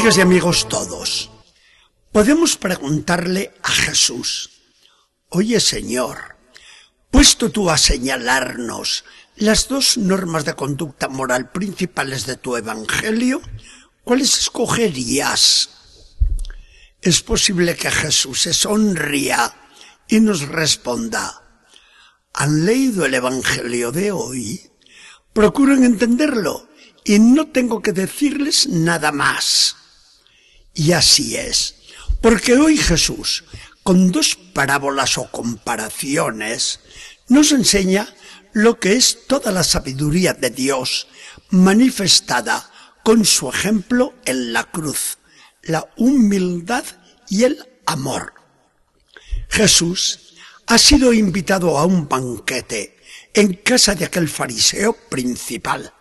Amigas y amigos todos, podemos preguntarle a Jesús, oye Señor, puesto tú a señalarnos las dos normas de conducta moral principales de tu Evangelio, ¿cuáles escogerías? Es posible que Jesús se sonría y nos responda, ¿han leído el Evangelio de hoy? Procuren entenderlo y no tengo que decirles nada más. Y así es, porque hoy Jesús, con dos parábolas o comparaciones, nos enseña lo que es toda la sabiduría de Dios manifestada con su ejemplo en la cruz, la humildad y el amor. Jesús ha sido invitado a un banquete en casa de aquel fariseo principal.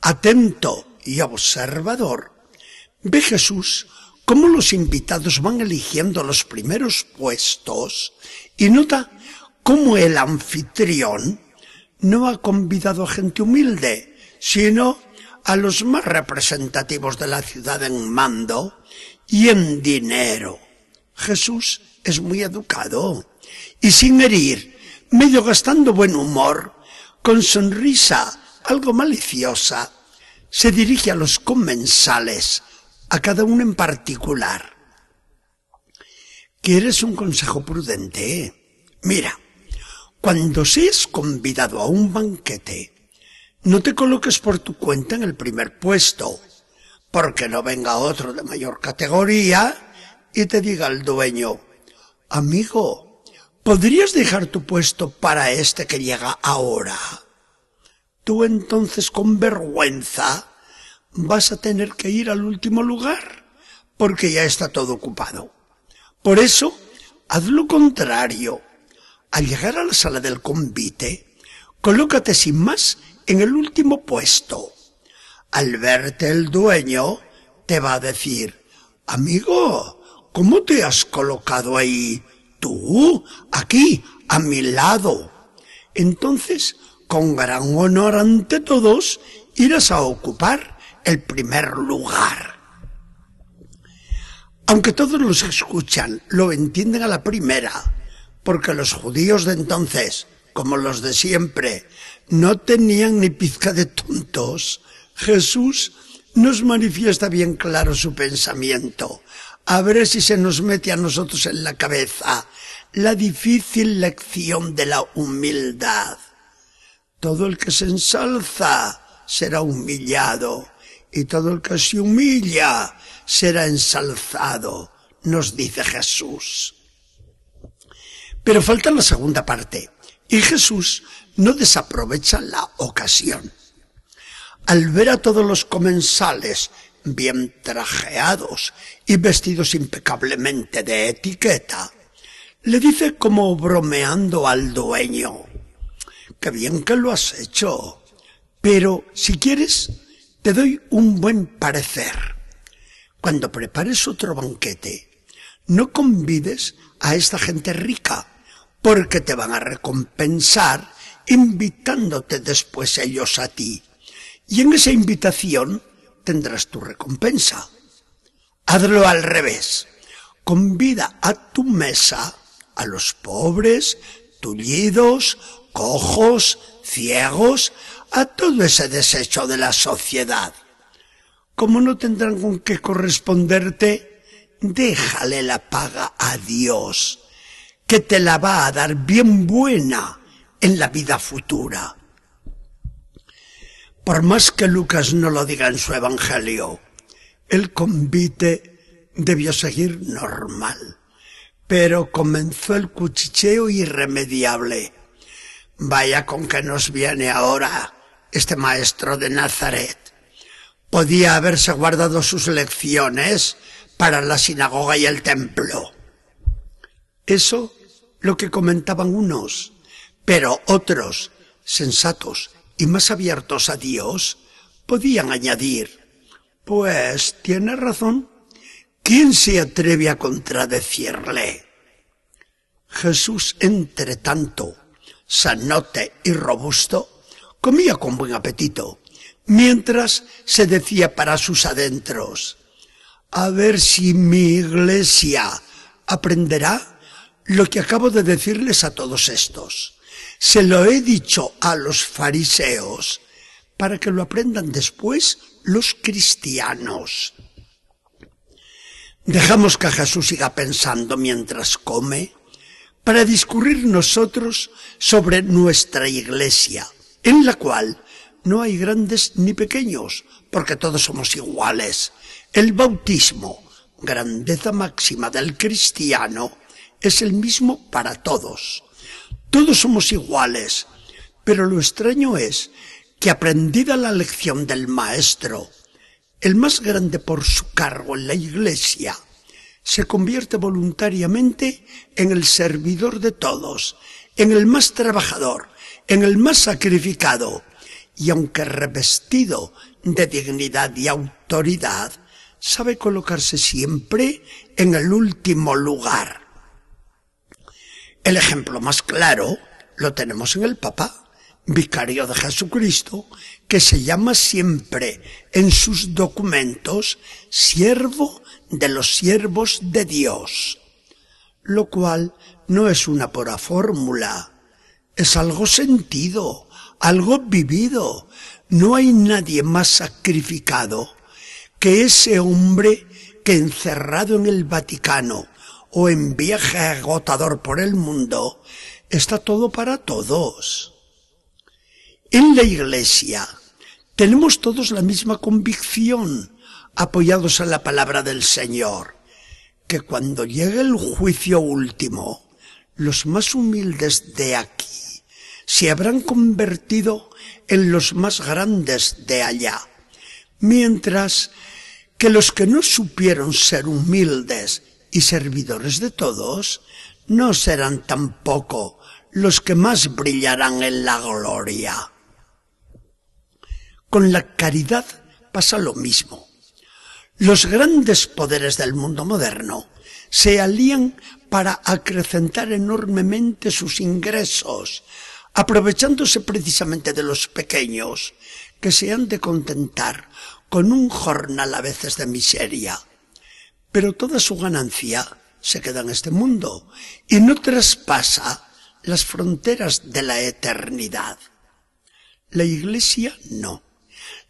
Atento y observador, ve Jesús cómo los invitados van eligiendo los primeros puestos y nota cómo el anfitrión no ha convidado a gente humilde, sino a los más representativos de la ciudad en mando y en dinero. Jesús es muy educado y sin herir, medio gastando buen humor, con sonrisa algo maliciosa, se dirige a los comensales, a cada uno en particular. ¿Quieres un consejo prudente? Mira, cuando seas convidado a un banquete, no te coloques por tu cuenta en el primer puesto, porque no venga otro de mayor categoría y te diga al dueño, amigo, ¿podrías dejar tu puesto para este que llega ahora? Tú entonces con vergüenza vas a tener que ir al último lugar, porque ya está todo ocupado. Por eso, haz lo contrario al llegar a la sala del convite, colócate sin más en el último puesto. Al verte el dueño, te va a decir, amigo, ¿cómo te has colocado ahí? Tú, aquí, a mi lado. Entonces, con gran honor ante todos, irás a ocupar el primer lugar. Aunque todos los escuchan lo entienden a la primera, porque los judíos de entonces, como los de siempre, no tenían ni pizca de tontos, Jesús nos manifiesta bien claro su pensamiento. A ver si se nos mete a nosotros en la cabeza la difícil lección de la humildad. Todo el que se ensalza será humillado, y todo el que se humilla será ensalzado, nos dice Jesús. Pero falta la segunda parte. Y Jesús no desaprovecha la ocasión. Al ver a todos los comensales bien trajeados y vestidos impecablemente de etiqueta, le dice como bromeando al dueño, qué bien que lo has hecho, pero si quieres, te doy un buen parecer. Cuando prepares otro banquete, no convides a esta gente rica, porque te van a recompensar invitándote después ellos a ti. Y en esa invitación tendrás tu recompensa. Hazlo al revés. Convida a tu mesa a los pobres, tullidos, cojos, ciegos, a todo ese desecho de la sociedad. Como no tendrán con qué corresponderte, déjale la paga a Dios que te la va a dar bien buena en la vida futura. Por más que Lucas no lo diga en su evangelio, el convite debió seguir normal, pero comenzó el cuchicheo irremediable. Vaya con que nos viene ahora este maestro de Nazaret. Podía haberse guardado sus lecciones para la sinagoga y el templo. Eso lo que comentaban unos, pero otros, sensatos y más abiertos a Dios, podían añadir, pues tiene razón, ¿quién se atreve a contradecirle? Jesús, entre tanto, sanote y robusto, comía con buen apetito, mientras se decía para sus adentros, a ver si mi iglesia aprenderá lo que acabo de decirles a todos estos. Se lo he dicho a los fariseos para que lo aprendan después los cristianos. Dejamos que Jesús siga pensando mientras come para discurrir nosotros sobre nuestra iglesia, en la cual no hay grandes ni pequeños, porque todos somos iguales. El bautismo, grandeza máxima del cristiano, es el mismo para todos. Todos somos iguales, pero lo extraño es que aprendida la lección del maestro, el más grande por su cargo en la iglesia, se convierte voluntariamente en el servidor de todos, en el más trabajador, en el más sacrificado, y aunque revestido de dignidad y autoridad, sabe colocarse siempre en el último lugar. El ejemplo más claro lo tenemos en el Papa, vicario de Jesucristo, que se llama siempre en sus documentos siervo de los siervos de Dios, lo cual no es una pura fórmula, es algo sentido, algo vivido. No hay nadie más sacrificado que ese hombre que encerrado en el Vaticano o en viaje agotador por el mundo, está todo para todos. En la iglesia tenemos todos la misma convicción, apoyados en la palabra del Señor, que cuando llegue el juicio último, los más humildes de aquí se habrán convertido en los más grandes de allá, mientras que los que no supieron ser humildes y servidores de todos, no serán tampoco los que más brillarán en la gloria. Con la caridad pasa lo mismo. Los grandes poderes del mundo moderno se alían para acrecentar enormemente sus ingresos, aprovechándose precisamente de los pequeños, que se han de contentar con un jornal a veces de miseria. Pero toda su ganancia se queda en este mundo y no traspasa las fronteras de la eternidad. La Iglesia no.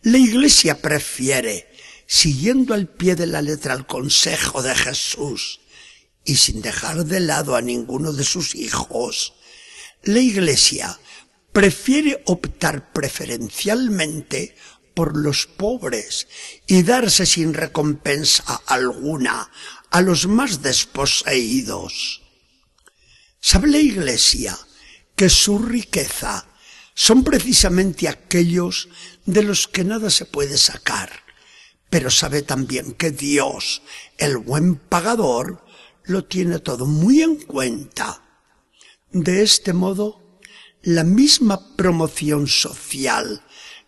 La Iglesia prefiere, siguiendo al pie de la letra el consejo de Jesús y sin dejar de lado a ninguno de sus hijos, la Iglesia prefiere optar preferencialmente por los pobres y darse sin recompensa alguna a los más desposeídos. ¿Sabe la Iglesia que su riqueza son precisamente aquellos de los que nada se puede sacar? Pero sabe también que Dios, el buen pagador, lo tiene todo muy en cuenta. De este modo, la misma promoción social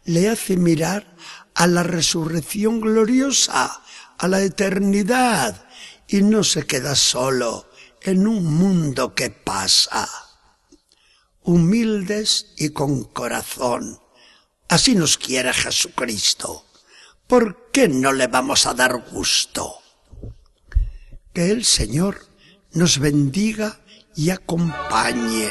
le hace mirar a la resurrección gloriosa, a la eternidad, y no se queda solo en un mundo que pasa. Humildes y con corazón. Así nos quiere Jesucristo. ¿Por qué no le vamos a dar gusto? Que el Señor nos bendiga y acompañe